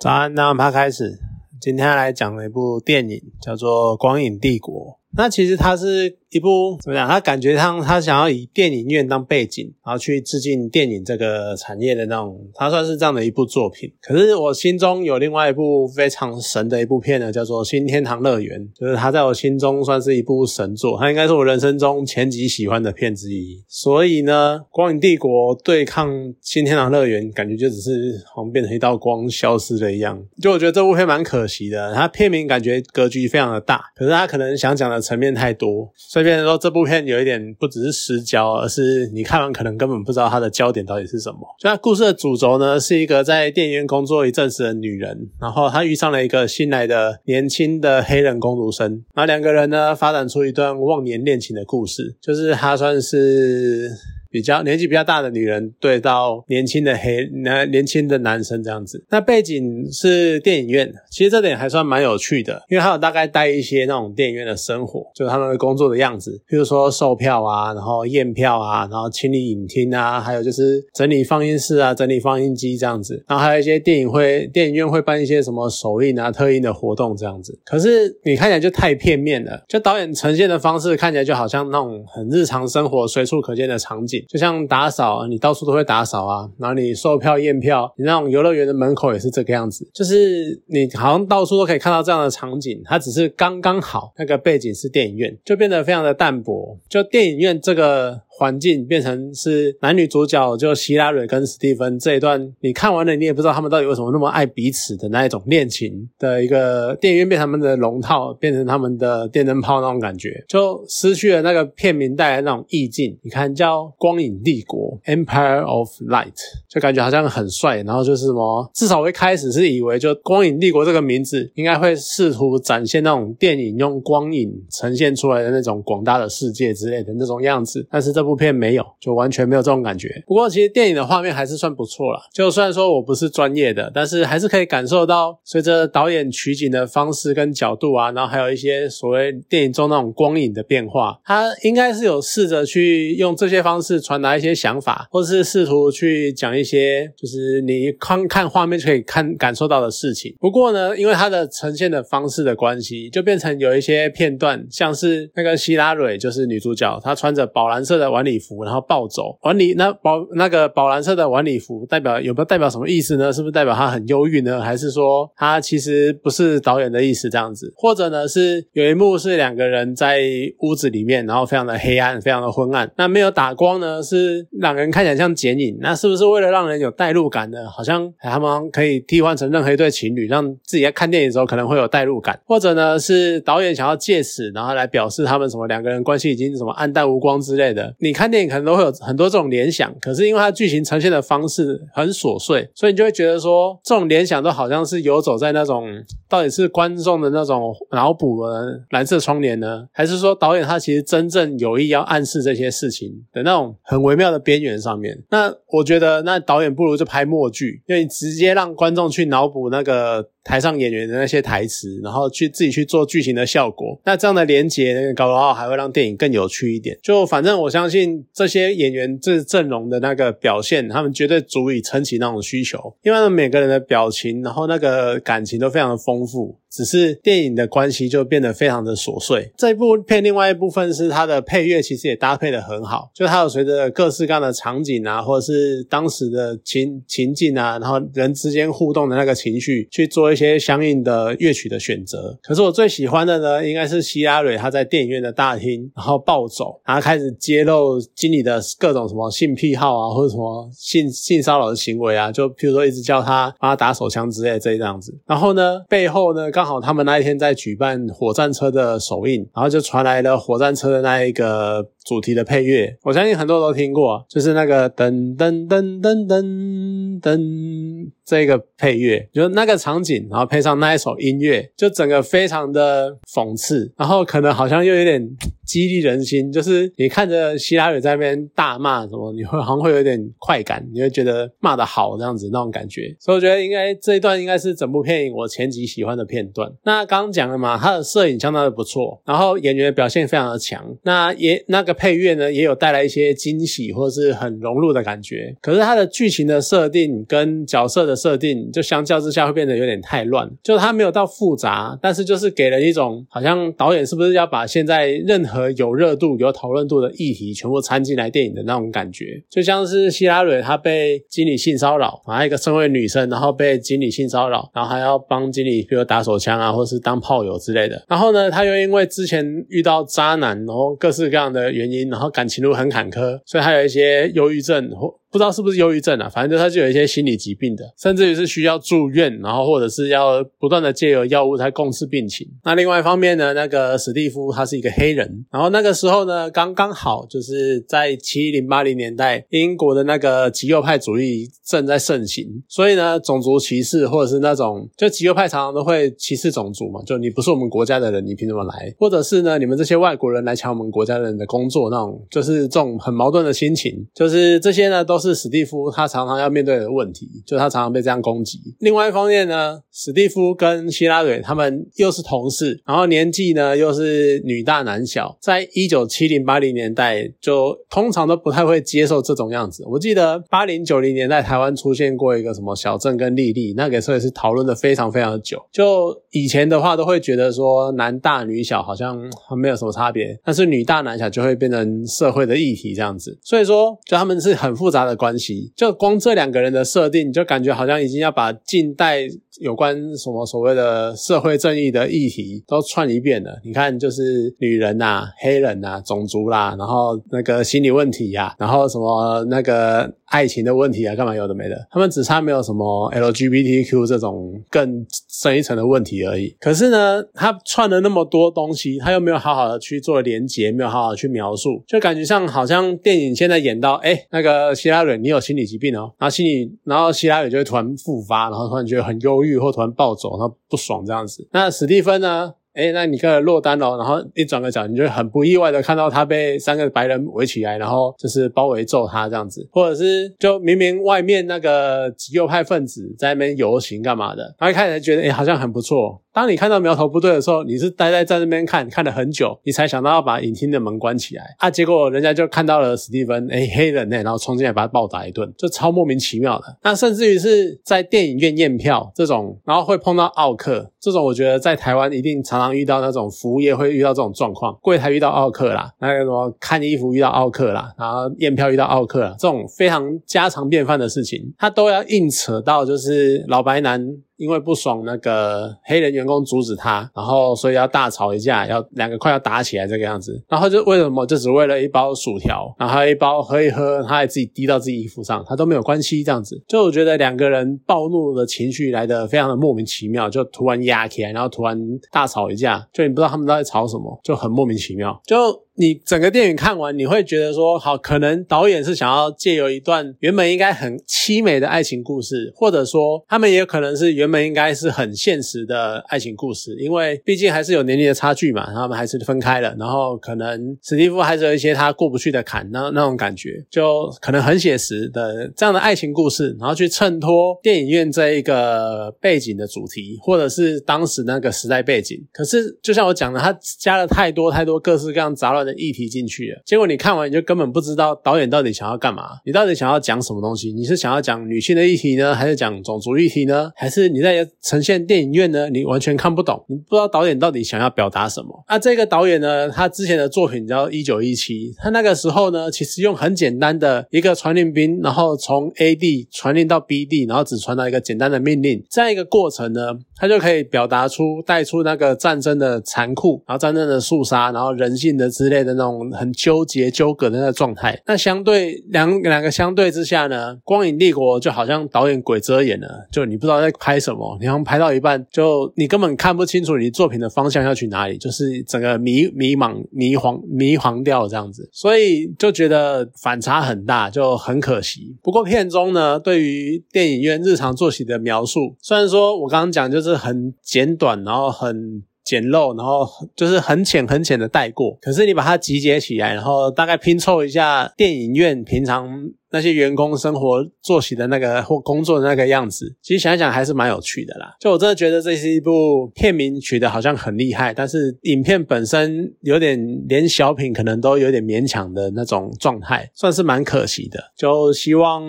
早安，那我们开始。今天来讲的一部电影叫做《光影帝国》。那其实它是。一部怎么讲？他感觉他他想要以电影院当背景，然后去致敬电影这个产业的那种，他算是这样的一部作品。可是我心中有另外一部非常神的一部片呢，叫做《新天堂乐园》，就是它在我心中算是一部神作，它应该是我人生中前几喜欢的片之一。所以呢，《光影帝国》对抗《新天堂乐园》，感觉就只是好像变成一道光消失了一样。就我觉得这部片蛮可惜的，它片名感觉格局非常的大，可是它可能想讲的层面太多。所以这边说这部片有一点不只是失焦，而是你看完可能根本不知道它的焦点到底是什么。所以故事的主轴呢，是一个在电影院工作一阵子的女人，然后她遇上了一个新来的年轻的黑人工读生，然后两个人呢发展出一段忘年恋情的故事，就是她算是。比较年纪比较大的女人对到年轻的黑男年轻的男生这样子，那背景是电影院，其实这点还算蛮有趣的，因为他有大概带一些那种电影院的生活，就是他们的工作的样子，比如说售票啊，然后验票啊，然后清理影厅啊，还有就是整理放映室啊，整理放映机这样子，然后还有一些电影会电影院会办一些什么首映啊、特映的活动这样子。可是你看起来就太片面了，就导演呈现的方式看起来就好像那种很日常生活随处可见的场景。就像打扫，你到处都会打扫啊。然后你售票验票，你那种游乐园的门口也是这个样子，就是你好像到处都可以看到这样的场景。它只是刚刚好，那个背景是电影院，就变得非常的淡薄。就电影院这个。环境变成是男女主角，就希拉蕊跟史蒂芬这一段，你看完了，你也不知道他们到底为什么那么爱彼此的那一种恋情的一个电影院，变他们的龙套，变成他们的电灯泡那种感觉，就失去了那个片名带来那种意境。你看叫《光影帝国》（Empire of Light），就感觉好像很帅，然后就是什么，至少我一开始是以为就《光影帝国》这个名字应该会试图展现那种电影用光影呈现出来的那种广大的世界之类的那种样子，但是这部。部片没有，就完全没有这种感觉。不过其实电影的画面还是算不错啦。就虽然说我不是专业的，但是还是可以感受到，随着导演取景的方式跟角度啊，然后还有一些所谓电影中那种光影的变化，他应该是有试着去用这些方式传达一些想法，或是试图去讲一些就是你看看画面就可以看感受到的事情。不过呢，因为它的呈现的方式的关系，就变成有一些片段，像是那个希拉蕊，就是女主角，她穿着宝蓝色的。晚礼服，然后暴走。晚礼那宝那个宝蓝色的晚礼服，代表有没有代表什么意思呢？是不是代表他很忧郁呢？还是说他其实不是导演的意思这样子？或者呢是有一幕是两个人在屋子里面，然后非常的黑暗，非常的昏暗。那没有打光呢，是两个人看起来像剪影。那是不是为了让人有代入感呢？好像他们可以替换成任何一对情侣，让自己在看电影的时候可能会有代入感。或者呢是导演想要借此，然后来表示他们什么两个人关系已经什么暗淡无光之类的。你。看电影可能都会有很多这种联想，可是因为它剧情呈现的方式很琐碎，所以你就会觉得说这种联想都好像是游走在那种到底是观众的那种脑补的蓝色窗帘呢，还是说导演他其实真正有意要暗示这些事情的那种很微妙的边缘上面？那我觉得那导演不如就拍默剧，因为你直接让观众去脑补那个。台上演员的那些台词，然后去自己去做剧情的效果，那这样的连接搞的话，还会让电影更有趣一点。就反正我相信这些演员这阵容的那个表现，他们绝对足以撑起那种需求，因为每个人的表情，然后那个感情都非常的丰富。只是电影的关系就变得非常的琐碎。这一部片另外一部分是它的配乐，其实也搭配的很好。就它有随着各式各样的场景啊，或者是当时的情情境啊，然后人之间互动的那个情绪，去做一些相应的乐曲的选择。可是我最喜欢的呢，应该是希拉蕊他在电影院的大厅，然后暴走，然后开始揭露经理的各种什么性癖好啊，或者什么性性骚扰的行为啊，就譬如说一直叫他帮他打手枪之类这样子。然后呢，背后呢刚？刚好他们那一天在举办火战车的首映，然后就传来了火战车的那一个主题的配乐，我相信很多人都听过，就是那个噔噔噔噔噔噔这个配乐，就那个场景，然后配上那一首音乐，就整个非常的讽刺，然后可能好像又有点。激励人心，就是你看着希拉里在那边大骂什么，你会好像会有点快感，你会觉得骂的好这样子那种感觉。所以我觉得应该这一段应该是整部片我前几喜欢的片段。那刚刚讲了嘛，他的摄影相当的不错，然后演员表现非常的强。那也那个配乐呢，也有带来一些惊喜或是很融入的感觉。可是它的剧情的设定跟角色的设定，就相较之下会变得有点太乱。就它没有到复杂，但是就是给人一种好像导演是不是要把现在任何有热度、有讨论度的议题全部掺进来电影的那种感觉。就像是希拉蕊她被经理性骚扰，还有一个身为女生，然后被经理性骚扰，然后还要帮经理比如打手枪啊，或是当炮友之类的。然后呢，她又因为之前遇到渣男，然后各式各样的原因，然后感情路很坎坷，所以还有一些忧郁症或。不知道是不是忧郁症啊，反正就他就有一些心理疾病的，甚至于是需要住院，然后或者是要不断的借由药物才控制病情。那另外一方面呢，那个史蒂夫他是一个黑人，然后那个时候呢，刚刚好就是在七零八零年代，英国的那个极右派主义正在盛行，所以呢，种族歧视或者是那种就极右派常常都会歧视种族嘛，就你不是我们国家的人，你凭什么来？或者是呢，你们这些外国人来抢我们国家人的工作，那种就是这种很矛盾的心情，就是这些呢都。是史蒂夫他常常要面对的问题，就他常常被这样攻击。另外一方面呢，史蒂夫跟希拉蕊他们又是同事，然后年纪呢又是女大男小，在一九七零八零年代就通常都不太会接受这种样子。我记得八零九零年代台湾出现过一个什么小镇跟丽丽，那个时候也是讨论的非常非常久。就以前的话都会觉得说男大女小好像没有什么差别，但是女大男小就会变成社会的议题这样子。所以说，就他们是很复杂的。的关系，就光这两个人的设定，就感觉好像已经要把近代有关什么所谓的社会正义的议题都串一遍了。你看，就是女人呐、黑人呐、种族啦，然后那个心理问题呀，然后什么那个。爱情的问题啊，干嘛有的没的？他们只差没有什么 LGBTQ 这种更深一层的问题而已。可是呢，他串了那么多东西，他又没有好好的去做连结，没有好好去描述，就感觉像好像电影现在演到，哎，那个希拉蕊你有心理疾病哦，然后心理，然后希拉里就会突然复发，然后突然觉得很忧郁，或突然暴走，然后不爽这样子。那史蒂芬呢？哎，那你个落单了，然后一转个角，你就很不意外的看到他被三个白人围起来，然后就是包围揍他这样子，或者是就明明外面那个极右派分子在那边游行干嘛的，他一开始觉得哎好像很不错。当你看到苗头不对的时候，你是待在在那边看看了很久，你才想到要把影厅的门关起来啊。结果人家就看到了史蒂芬，哎，黑人呢，然后冲进来把他暴打一顿，就超莫名其妙的。那甚至于是在电影院验票这种，然后会碰到奥克这种，我觉得在台湾一定常常遇到那种服务业会遇到这种状况，柜台遇到奥克啦，那个什么看衣服遇到奥克啦，然后验票遇到奥克啦，这种非常家常便饭的事情，他都要硬扯到就是老白男。因为不爽那个黑人员工阻止他，然后所以要大吵一架，要两个快要打起来这个样子，然后就为什么就只为了一包薯条，然后一包喝一喝，他还自己滴到自己衣服上，他都没有关系这样子，就我觉得两个人暴怒的情绪来的非常的莫名其妙，就突然压起来，然后突然大吵一架，就你不知道他们在吵什么，就很莫名其妙，就。你整个电影看完，你会觉得说，好，可能导演是想要借由一段原本应该很凄美的爱情故事，或者说他们也有可能是原本应该是很现实的爱情故事，因为毕竟还是有年龄的差距嘛，他们还是分开了，然后可能史蒂夫还是有一些他过不去的坎，那那种感觉就可能很写实的这样的爱情故事，然后去衬托电影院这一个背景的主题，或者是当时那个时代背景。可是就像我讲的，他加了太多太多各式各样杂乱的。议题进去了，结果你看完你就根本不知道导演到底想要干嘛，你到底想要讲什么东西？你是想要讲女性的议题呢，还是讲种族议题呢？还是你在呈现电影院呢？你完全看不懂，你不知道导演到底想要表达什么。那这个导演呢，他之前的作品叫《一九一七》，他那个时候呢，其实用很简单的一个传令兵，然后从 A 地传令到 B 地，然后只传达一个简单的命令，这样一个过程呢，他就可以表达出带出那个战争的残酷，然后战争的肃杀，然后人性的之类。的那种很纠结、纠葛的那个状态，那相对两两个相对之下呢，《光影帝国》就好像导演鬼遮眼了，就你不知道在拍什么，你好像拍到一半，就你根本看不清楚你作品的方向要去哪里，就是整个迷迷茫、迷黄、迷黄掉这样子，所以就觉得反差很大，就很可惜。不过片中呢，对于电影院日常作息的描述，虽然说我刚刚讲就是很简短，然后很。简陋，然后就是很浅很浅的带过。可是你把它集结起来，然后大概拼凑一下电影院平常那些员工生活作息的那个或工作的那个样子，其实想一想还是蛮有趣的啦。就我真的觉得这是一部片名取得好像很厉害，但是影片本身有点连小品可能都有点勉强的那种状态，算是蛮可惜的。就希望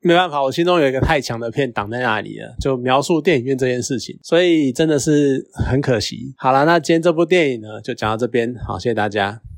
没办法，我心中有一个太强的片挡在那里了，就描述电影院这件事情，所以真的是很可惜。好了，那今天这部电影呢，就讲到这边，好，谢谢大家。